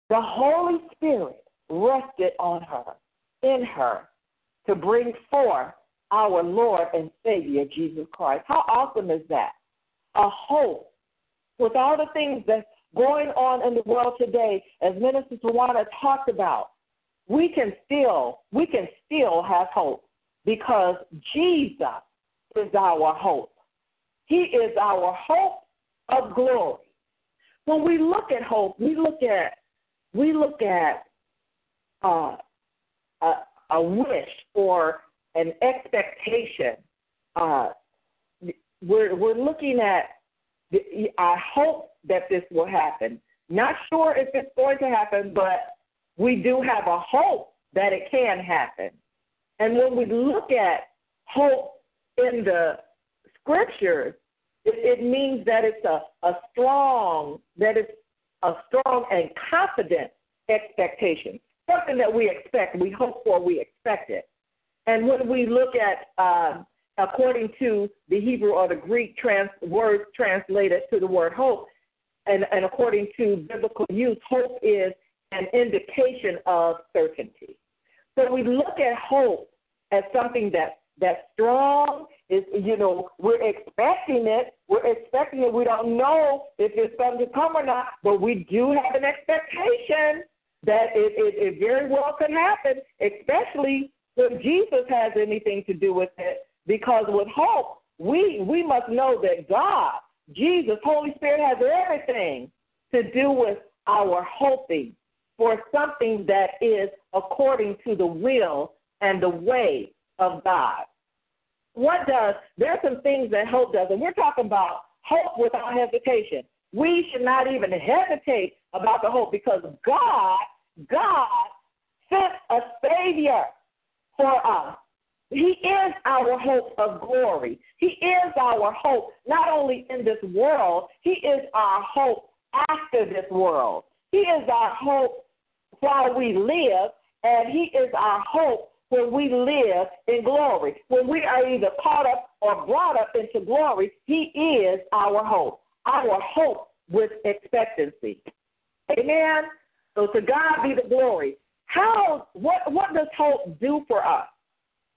The Holy Spirit rested on her, in her, to bring forth our Lord and Savior, Jesus Christ. How awesome is that? A hope. With all the things that's going on in the world today, as Minister Tawana talked about, we can still we can still have hope because Jesus is our hope. He is our hope of glory. When we look at hope, we look at we look at uh, a, a wish or an expectation. Uh, we're we're looking at. I hope that this will happen. Not sure if it's going to happen, but we do have a hope that it can happen. And when we look at hope in the scriptures, it, it means that it's a, a strong, that it's a strong and confident expectation. Something that we expect, we hope for, we expect it. And when we look at, uh, according to the Hebrew or the Greek trans, words translated to the word hope, and, and according to biblical use, hope is an indication of certainty. So we look at hope as something that that's strong. Is you know we're expecting it. We're expecting it. We don't know if it's going to come or not, but we do have an expectation that it, it, it very well could happen, especially if Jesus has anything to do with it. Because with hope, we we must know that God, Jesus, Holy Spirit has everything to do with our hoping for something that is according to the will and the way of God. What does, there are some things that hope does, and we're talking about hope without hesitation. We should not even hesitate about the hope because God, God sent a Savior for us. He is our hope of glory. He is our hope not only in this world, He is our hope after this world. He is our hope while we live, and He is our hope when we live in glory. When we are either caught up or brought up into glory, He is our hope. Our hope with expectancy. Amen. So to God be the glory. How what what does hope do for us?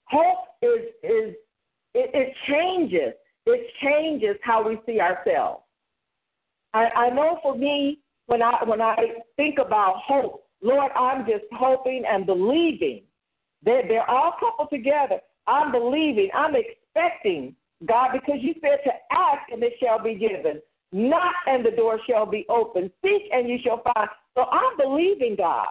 Hope is is it, it changes. It changes how we see ourselves. I, I know for me, when I when I think about hope, Lord, I'm just hoping and believing that they're all coupled together. I'm believing, I'm expecting, God, because you said to ask and it shall be given. Knock and the door shall be open. Seek and you shall find. So I'm believing, God.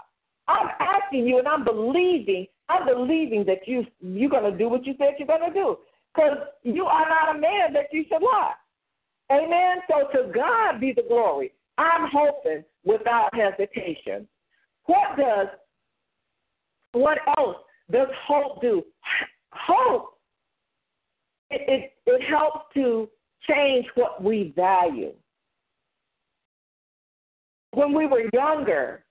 I'm asking you and I'm believing. I'm believing that you you're gonna do what you said you're gonna do. because you are not a man that you should lie. Amen. So to God be the glory. I'm hoping without hesitation. What does what else does hope do? Hope it, it, it helps to change what we value. When we were younger,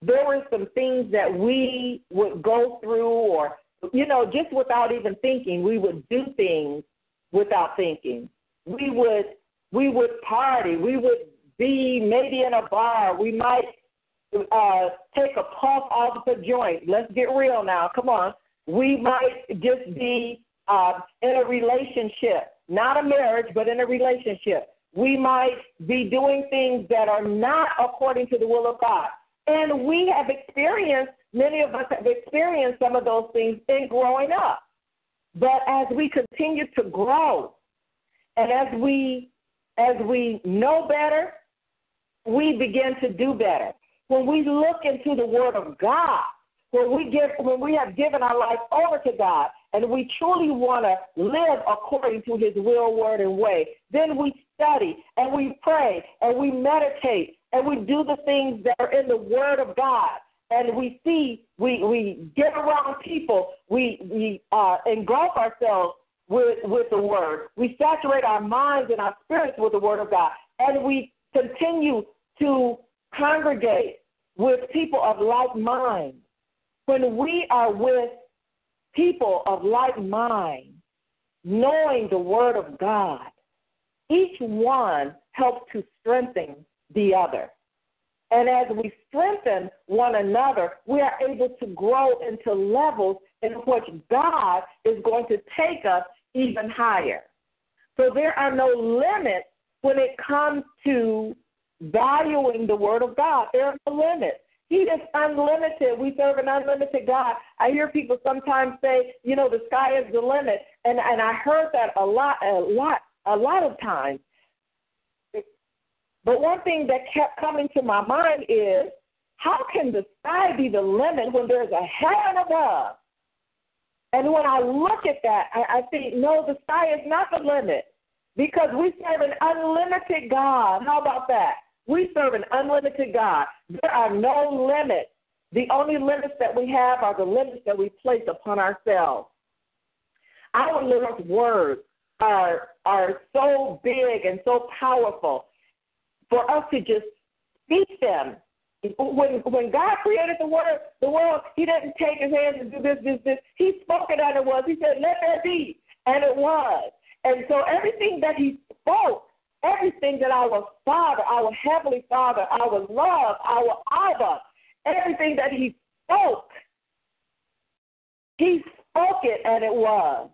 there were some things that we would go through or you know, just without even thinking, we would do things without thinking. We would we would party. We would be maybe in a bar. We might uh, take a puff off the joint. Let's get real now. Come on. We might just be uh, in a relationship, not a marriage, but in a relationship. We might be doing things that are not according to the will of God. And we have experienced, many of us have experienced some of those things in growing up. But as we continue to grow and as we as we know better, we begin to do better. When we look into the Word of God, when we give, when we have given our life over to God, and we truly want to live according to His will, word, and way, then we study and we pray and we meditate and we do the things that are in the Word of God. And we see, we we get around people, we we uh, engulf ourselves with, with the word. We saturate our minds and our spirits with the word of God. And we continue to congregate with people of like mind. When we are with people of like mind, knowing the word of God, each one helps to strengthen the other. And as we strengthen one another, we are able to grow into levels in which God is going to take us even higher. So there are no limits when it comes to valuing the Word of God. There are no limits. He is unlimited. We serve an unlimited God. I hear people sometimes say, you know, the sky is the limit, and and I heard that a lot, a lot, a lot of times. But one thing that kept coming to my mind is, how can the sky be the limit when there's a heaven above? And when I look at that, I, I think, no, the sky is not the limit because we serve an unlimited God. How about that? We serve an unlimited God. There are no limits. The only limits that we have are the limits that we place upon ourselves. Our Lord's words are are so big and so powerful for us to just speak them when when God created the world, the world, He didn't take His hands and do this, this, this. He spoke it and it was. He said, "Let there be," and it was. And so everything that He spoke, everything that our Father, our Heavenly Father, our love, our Abba, everything that He spoke, He spoke it and it was.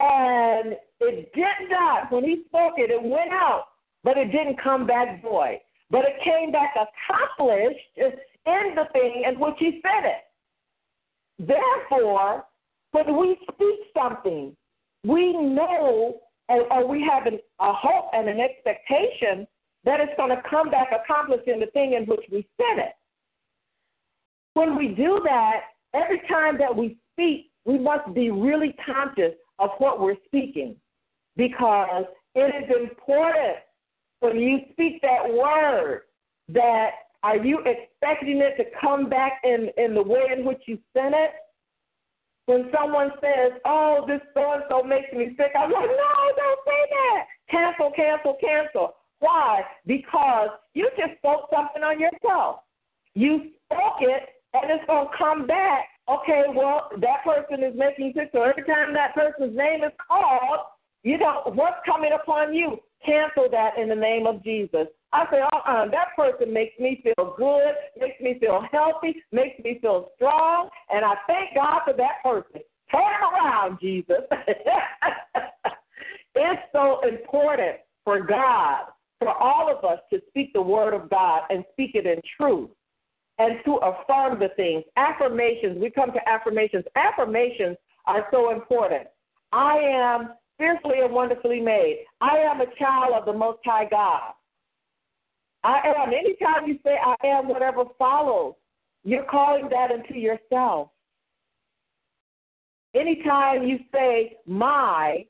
And it did not. When He spoke it, it went out, but it didn't come back void but it came back accomplished in the thing in which he said it. Therefore, when we speak something, we know or, we have an, a hope and an expectation that it's going to come back accomplished in the thing in which we said it. When we do that, every time that we speak, we must be really conscious of what we're speaking because it is important when you speak that word, that are you expecting it to come back in, in the way in which you sent it? When someone says, Oh, this so and so makes me sick, I'm like, No, don't say that. Cancel, cancel, cancel. Why? Because you just spoke something on yourself. You spoke it, and it's going to come back. Okay, well, that person is making sick, so every time that person's name is called, you know, what's coming upon you? Cancel that in the name of Jesus. I say, uh-uh, that person makes me feel good, makes me feel healthy, makes me feel strong, and I thank God for that person. Turn around, Jesus. [LAUGHS] it's so important for God, for all of us to speak the word of God and speak it in truth and to affirm the things. Affirmations, we come to affirmations. Affirmations are so important. I am fearfully and wonderfully made. I am a child of the Most High God. I am. Anytime you say I am, whatever follows, you're calling that into yourself. Anytime you say my,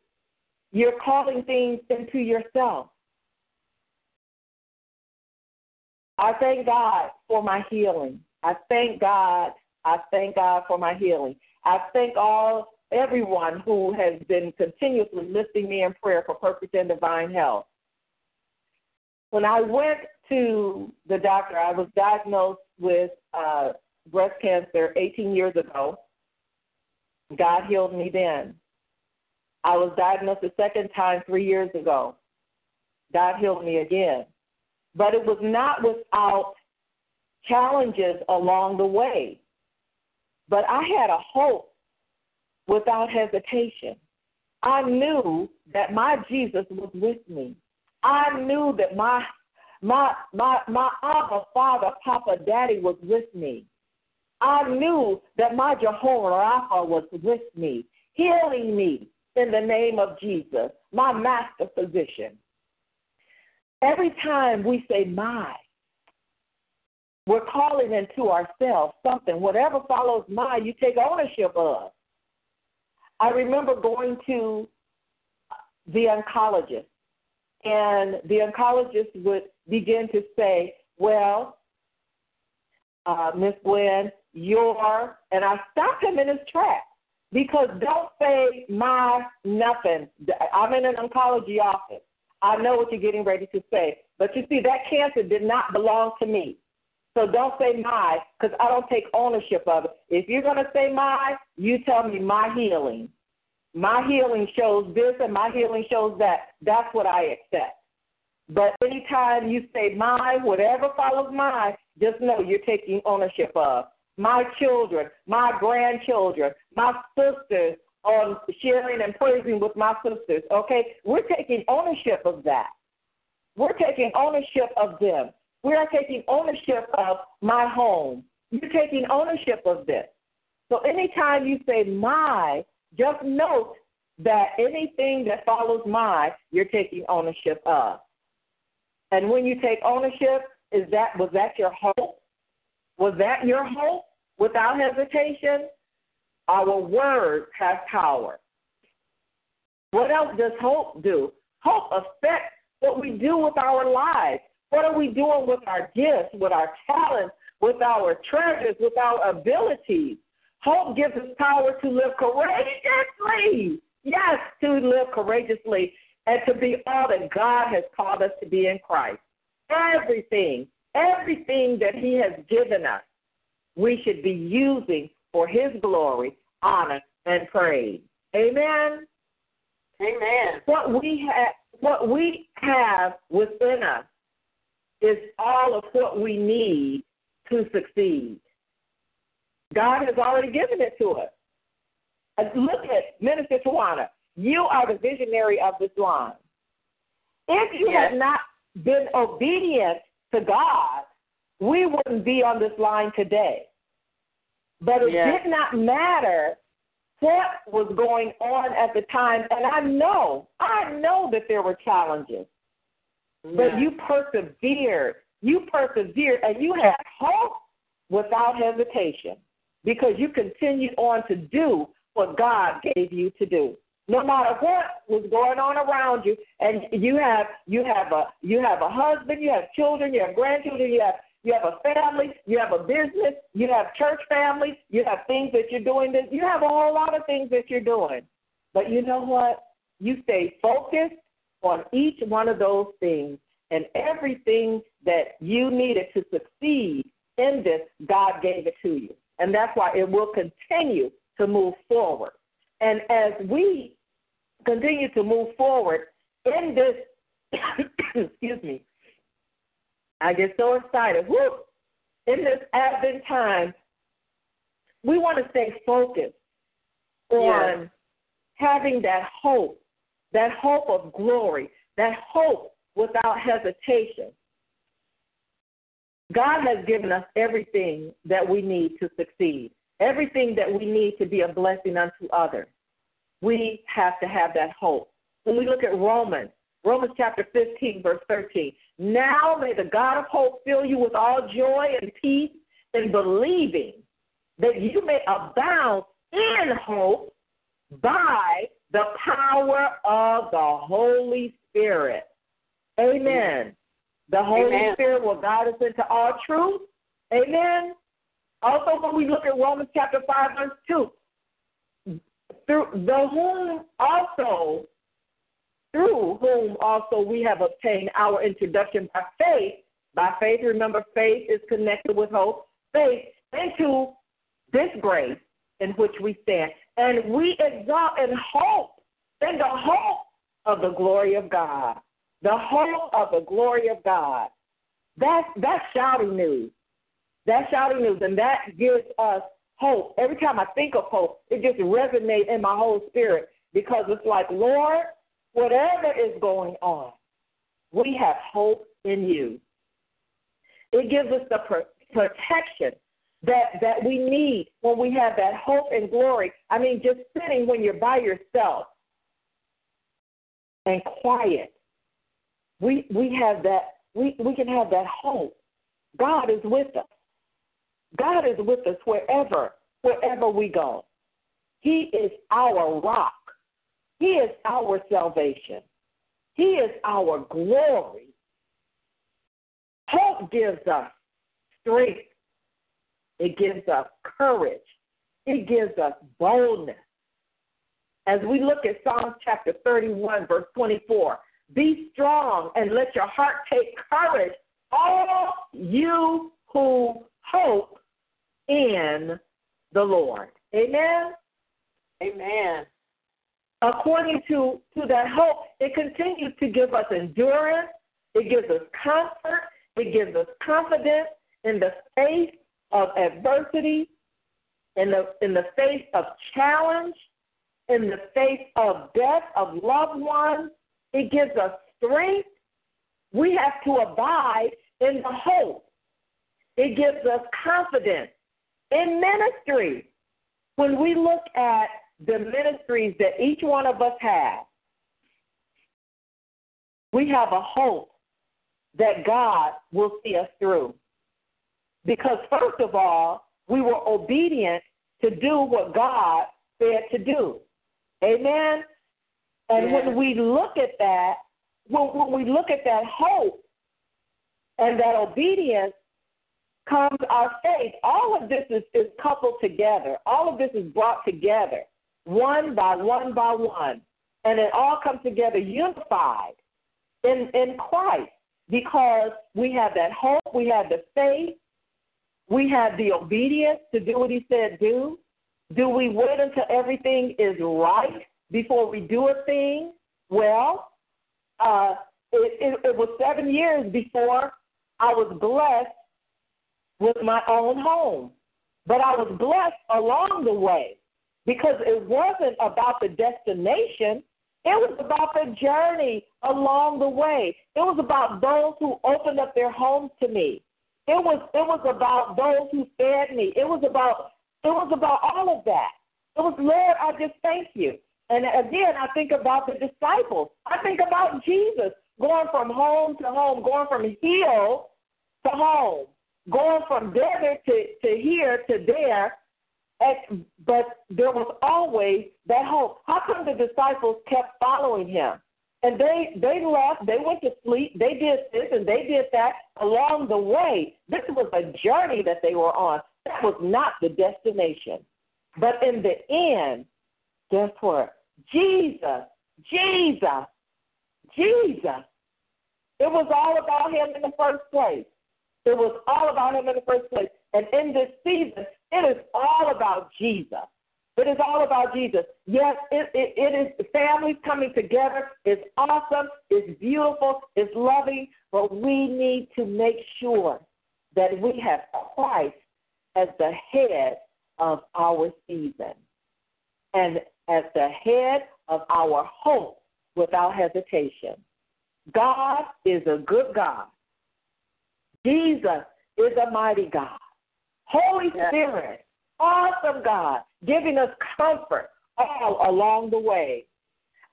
you're calling things into yourself. I thank God for my healing. I thank God. I thank God for my healing. I thank all everyone who has been continuously lifting me in prayer for perfect and divine health. When I went to the doctor, I was diagnosed with uh, breast cancer 18 years ago. God healed me then. I was diagnosed a second time three years ago. God healed me again. But it was not without challenges along the way. But I had a hope without hesitation. I knew that my Jesus was with me. I knew that my my my my Abba Father, Papa, Daddy was with me. I knew that my Jehovah Rapha was with me, healing me in the name of Jesus, my master physician. Every time we say my, we're calling into ourselves something. Whatever follows my, you take ownership of. I remember going to the oncologist, and the oncologist would begin to say, Well, uh, Miss Gwen, your, and I stopped him in his tracks because don't say my nothing. I'm in an oncology office. I know what you're getting ready to say. But you see, that cancer did not belong to me. So don't say my, because I don't take ownership of it. If you're going to say my, you tell me my healing. My healing shows this and my healing shows that. That's what I accept. But anytime you say my, whatever follows my, just know you're taking ownership of. My children, my grandchildren, my sisters on sharing and praising with my sisters, okay? We're taking ownership of that. We're taking ownership of them. We are taking ownership of my home. You're taking ownership of this. So anytime you say my, just note that anything that follows my, you're taking ownership of. And when you take ownership, is that was that your hope? Was that your hope without hesitation? Our word has power. What else does hope do? Hope affects what we do with our lives. What are we doing with our gifts, with our talents, with our treasures, with our abilities? Hope gives us power to live courageously. Yes, to live courageously and to be all that God has called us to be in Christ. Everything, everything that He has given us, we should be using for His glory, honor, and praise. Amen. Amen. What we have, what we have within us is all of what we need to succeed. God has already given it to us. Look at Minister Tawana. You are the visionary of this line. If you yes. had not been obedient to God, we wouldn't be on this line today. But it yes. did not matter what was going on at the time. And I know, I know that there were challenges. Yes. But you persevered. You persevered and you had hope without hesitation because you continued on to do what God gave you to do. No matter what was going on around you, and you have you have a you have a husband, you have children, you have grandchildren, you have you have a family, you have a business, you have church families, you have things that you're doing. That you have a whole lot of things that you're doing. But you know what? You stay focused on each one of those things, and everything that you needed to succeed in this, God gave it to you. And that's why it will continue to move forward. And as we continue to move forward in this, [COUGHS] excuse me, I get so excited. Woo! In this Advent time, we want to stay focused on yes. having that hope, that hope of glory, that hope without hesitation. God has given us everything that we need to succeed, everything that we need to be a blessing unto others. We have to have that hope. When we look at Romans, Romans chapter 15, verse 13, now may the God of hope fill you with all joy and peace in believing that you may abound in hope by the power of the Holy Spirit. Amen. The Holy Amen. Spirit will guide us into all truth. Amen. Also, when we look at Romans chapter 5, verse 2, through the whom also, through whom also we have obtained our introduction by faith. By faith, remember, faith is connected with hope. Faith into this grace in which we stand. And we exalt and hope in the hope of the glory of God. The hope of the glory of God. That's that's shouting news. That's shouting news, and that gives us hope. Every time I think of hope, it just resonates in my whole spirit because it's like, Lord, whatever is going on, we have hope in you. It gives us the pr- protection that that we need when we have that hope and glory. I mean, just sitting when you're by yourself and quiet. We we have that we, we can have that hope. God is with us. God is with us wherever wherever we go. He is our rock. He is our salvation. He is our glory. Hope gives us strength. It gives us courage. It gives us boldness. As we look at Psalms chapter 31, verse 24, be strong and let your heart take courage, all you who hope in the Lord. Amen. Amen. According to, to that hope, it continues to give us endurance, it gives us comfort, it gives us confidence in the face of adversity, in the in the face of challenge, in the face of death of loved ones. It gives us strength. We have to abide in the hope. It gives us confidence in ministry. When we look at the ministries that each one of us has, we have a hope that God will see us through. Because, first of all, we were obedient to do what God said to do. Amen? And Yes. when we look at that, when, when we look at that hope and that obedience, comes our faith. All of this is, is coupled together. All of this is brought together, one by one by one. And it all comes together unified in, in Christ because we have that hope, we have the faith, we have the obedience to do what he said do. Do we wait until everything is right before we do a thing? Well, uh, it, it, it was seven years before I was blessed with my own home. But I was blessed along the way because it wasn't about the destination. It was about the journey along the way. It was about those who opened up their homes to me. It was it was about those who fed me. It was about it was about all of that. It was Lord, I just thank you. And again, I think about the disciples. I think about Jesus going from home to home, going from hill to home, going from desert to, to here to there. And, but there was always that hope. How come the disciples kept following him? And they they left, they went to sleep, they did this and they did that along the way. This was a journey that they were on. That was not the destination. But in the end, guess what? Jesus, Jesus, Jesus. It was all about him in the first place. It was all about him in the first place. And in this season, it is all about Jesus. It is all about Jesus. Yes, it, it, it is families coming together. It's awesome. It's beautiful. It's loving. But we need to make sure that we have Christ as the head of our season and as the head of our hope without hesitation. God is a good God. Jesus is a mighty God. Holy Yes. Spirit, awesome God, giving us comfort all along the way.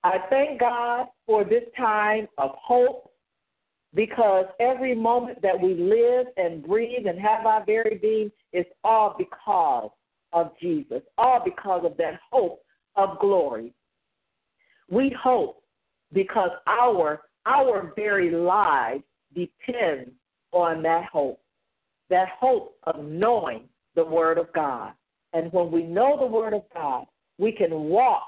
I thank God for this time of hope because every moment that we live and breathe and have our very being is all because of Jesus, all because of that hope of glory. We hope because our our very lives depend on that hope. That hope of knowing the word of God. And when we know the word of God, we can walk.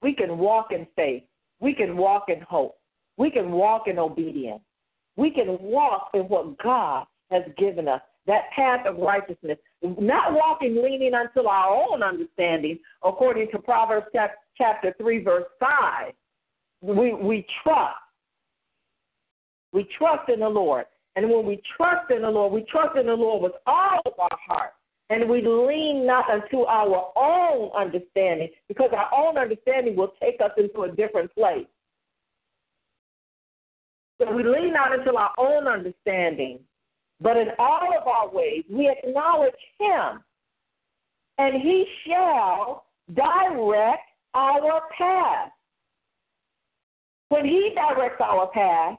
We can walk in faith. We can walk in hope. We can walk in obedience. We can walk in what God has given us, that path of righteousness, not walking leaning unto our own understanding, according to Proverbs chapter 3, verse 5. We, we trust. We trust in the Lord. And when we trust in the Lord, we trust in the Lord with all of our heart. And we lean not unto our own understanding, because our own understanding will take us into a different place. So we lean not unto our own understanding, but in all of our ways we acknowledge Him, and He shall direct our path. When He directs our path,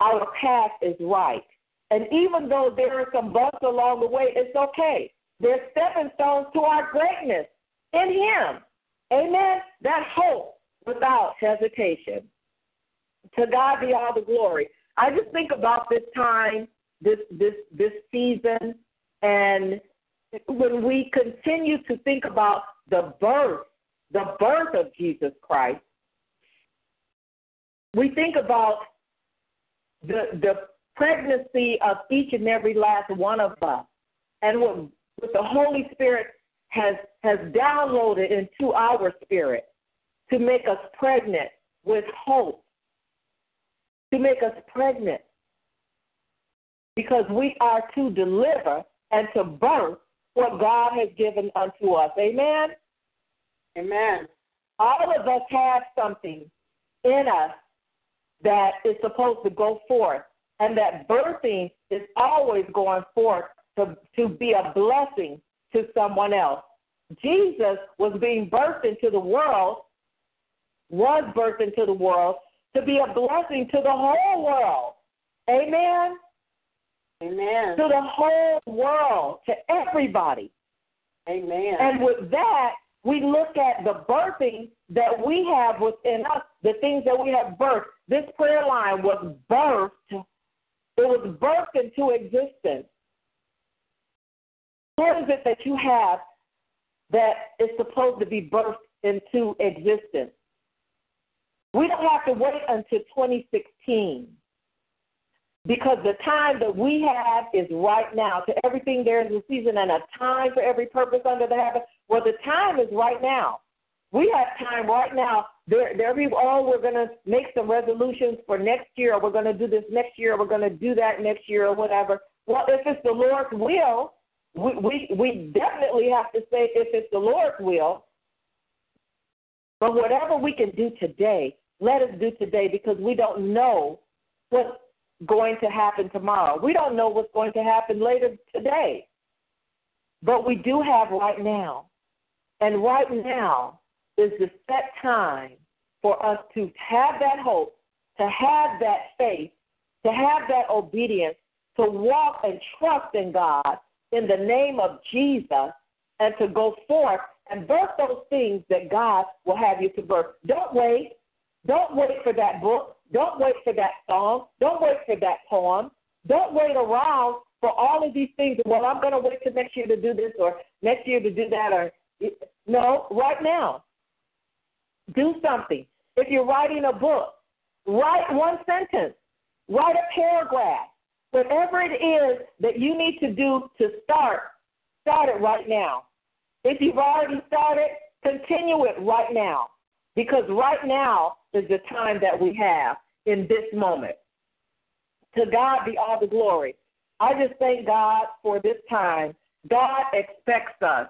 our path is right. And even though there are some bumps along the way, it's okay. They're stepping stones to our greatness in Him. Amen. That hope without hesitation. To God be all the glory. I just think about this time, this this this season, and when we continue to think about the birth, the birth of Jesus Christ, we think about the the pregnancy of each and every last one of us, and what, what the Holy Spirit has has downloaded into our spirit to make us pregnant with hope to make us pregnant because we are to deliver and to birth what God has given unto us. Amen? Amen. All of us have something in us that is supposed to go forth, and that birthing is always going forth to, to be a blessing to someone else. Jesus was being birthed into the world, was birthed into the world to be a blessing to the whole world. Amen. Amen. To the whole world, to everybody. Amen. And with that, we look at the birthing that we have within us, the things that we have birthed. This prayer line was birthed, it was birthed into existence. What is it that you have that is supposed to be birthed into existence? We don't have to wait until 2016 because the time that we have is right now. To everything, there is a season and a time for every purpose under the heaven. Well, the time is right now. We have time right now. There, there we oh, we're going to make some resolutions for next year, or we're going to do this next year, or we're going to do that next year, or whatever. Well, if it's the Lord's will, we, we, we definitely have to say if it's the Lord's will. But whatever we can do today, let us do today because we don't know what's going to happen tomorrow. We don't know what's going to happen later today. But we do have right now. And right now is the set time for us to have that hope, to have that faith, to have that obedience, to walk and trust in God in the name of Jesus and to go forth and birth those things that God will have you to birth. Don't wait. Don't wait for that book. Don't wait for that song. Don't wait for that poem. Don't wait around for all of these things. Well, I'm going to wait till next year to do this or next year to do that. Or no, right now. Do something. If you're writing a book, write one sentence. Write a paragraph. Whatever it is that you need to do to start, start it right now. If you've already started, continue it right now. Because right now is the time that we have in this moment. To God be all the glory. I just thank God for this time. God expects us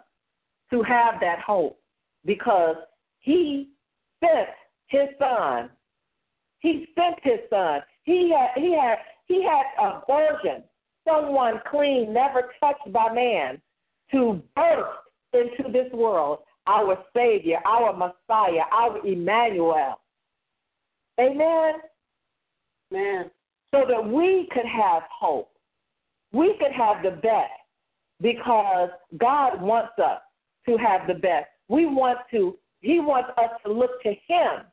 to have that hope because He sent His Son. He sent His Son. He had He had He had a virgin, someone clean, never touched by man, to birth into this world our Savior, our Messiah, our Emmanuel. Amen. Amen. So that we could have hope. We could have the best because God wants us to have the best. we want to, He wants us to look to Him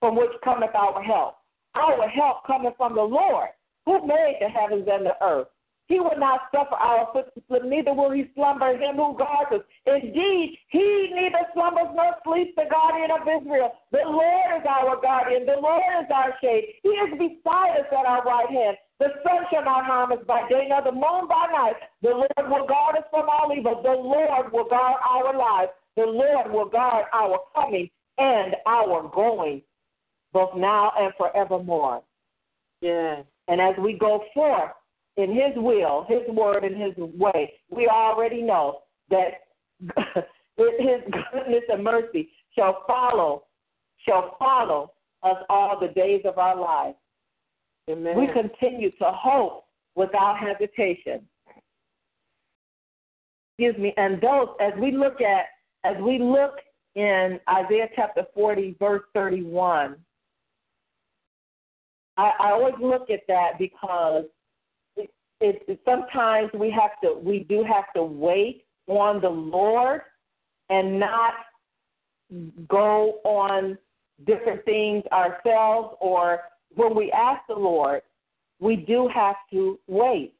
from which cometh our help. Our help cometh from the Lord, who made the heavens and the earth. He will not suffer our foot to slip, neither will he slumber him who guards us. Indeed, he neither slumbers nor sleeps, the guardian of Israel. The Lord is our guardian, the Lord is our shade. He is beside us at our right hand. The sun shall not harm us by day, nor the moon by night. The Lord will guard us from all evil. The Lord will guard our lives. The Lord will guard our coming and our going, both now and forevermore. Yes. And as we go forth in His will, His word, and His way, we already know that [LAUGHS] His goodness and mercy shall follow, shall follow us all the days of our lives. Amen. We continue to hope without hesitation. Excuse me. And those, as we look at, as we look in Isaiah chapter 40, verse 31, I, I always look at that because it, it, sometimes we have to, we do have to wait on the Lord and not go on different things ourselves or when we ask the Lord, we do have to wait.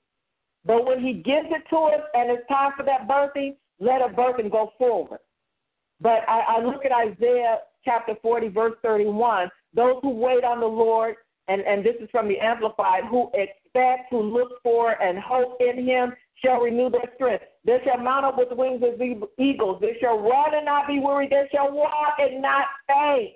But when He gives it to us and it's time for that birthing, let a birthing go forward. But I, I look at Isaiah chapter 40, verse 31. Those who wait on the Lord, and, and this is from the Amplified, who expect, who look for, and hope in Him, shall renew their strength. They shall mount up with wings as eagles. They shall run and not be weary. They shall walk and not faint.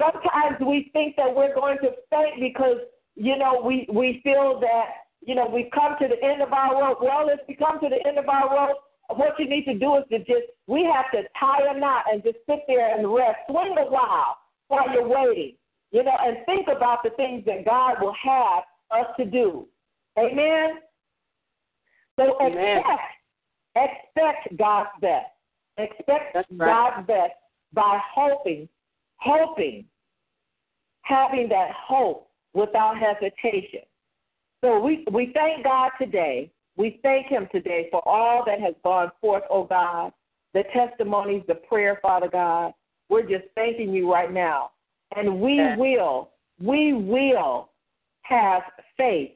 Sometimes we think that we're going to faint because, you know, we, we feel that, you know, we've come to the end of our rope. Well, if we come to the end of our rope, what you need to do is to just, we have to tie a knot and just sit there and rest. Swing a while while you're waiting, you know, and think about the things that God will have us to do. Amen? So Amen. expect, expect God's best. Expect right. God's best by hoping, hoping, having that hope without hesitation. So we, we thank God today. We thank Him today for all that has gone forth, oh God, the testimonies, the prayer, Father God. We're just thanking you right now. And we Yes. will, we will have faith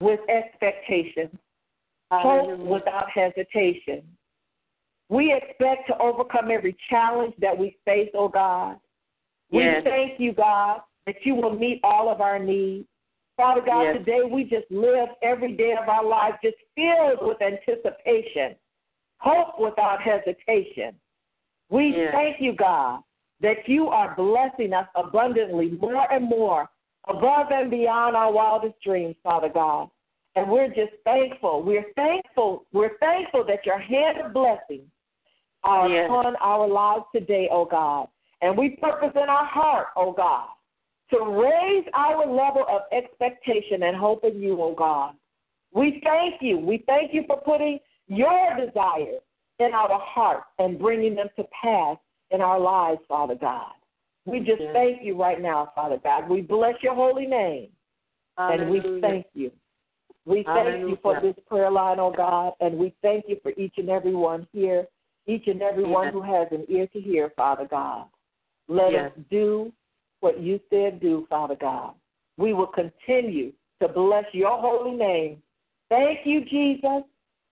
with expectation, hope without hesitation. We expect to overcome every challenge that we face, oh God. We Yes. thank you, God, that you will meet all of our needs. Father God, Yes. today we just live every day of our life just filled with anticipation, hope without hesitation. We Yes. thank you, God, that you are blessing us abundantly, more and more, above and beyond our wildest dreams, Father God. And we're just thankful. We're thankful. We're thankful that your hand of blessing are Yes. upon our lives today, oh God. And we purpose in our heart, oh God, to raise our level of expectation and hope in you, oh God. We thank you. We thank you for putting your desires in our hearts and bringing them to pass in our lives, Father God. We just thank you right now, Father God. We bless your holy name and we thank you. We thank you for this prayer line, oh God, and we thank you for each and every one here, each and every one Yes. who has an ear to hear, Father God. Let Yes. us do what you said do, Father God. We will continue to bless your holy name. Thank you, Jesus,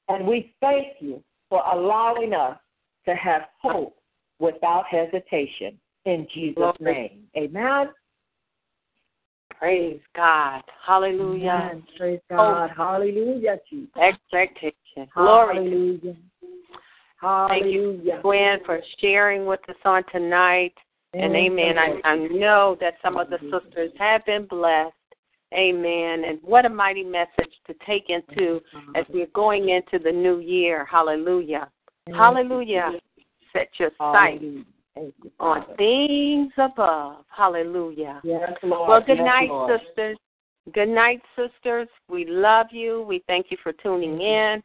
and we thank you for allowing us to have hope without hesitation. In Jesus' name. Amen. Praise God. Hallelujah. Amen. Praise oh, God. Hallelujah, Jesus. Expectation. Glory. Hallelujah. Thank you, Hallelujah. Gwen, for sharing with us on tonight. And amen. I, I know that some of the sisters have been blessed. Amen. And what a mighty message to take into as we're going into the new year. Hallelujah. Hallelujah. Set your sight Hallelujah. Thank you, on things above. Hallelujah. Yes, Lord. Well, good Yes, night, Lord. sisters. Good night, sisters. We love you. We thank you for tuning in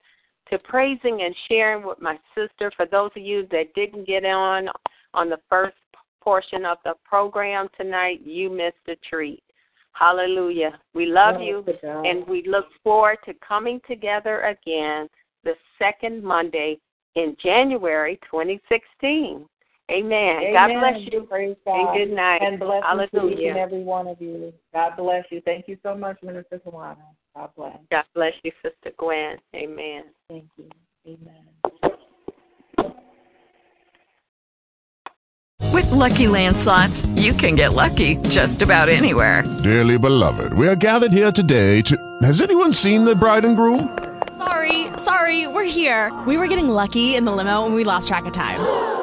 to praising and sharing with my sister. For those of you that didn't get on on the first portion of the program tonight, you missed a treat. Hallelujah. We love Glory you, God. and we look forward to coming together again the second Monday in January 2016. Amen. Amen. God bless you. Praise God. And good night. And bless Hallelujah. each and every one of you. God bless you. Thank you so much, Minister Tawana. God bless. God bless you, Sister Gwen. Amen. Thank you. Amen. With Lucky Land slots, you can get lucky just about anywhere. Dearly beloved, we are gathered here today to. Has anyone seen the bride and groom? Sorry, sorry, we're here. We were getting lucky in the limo and we lost track of time.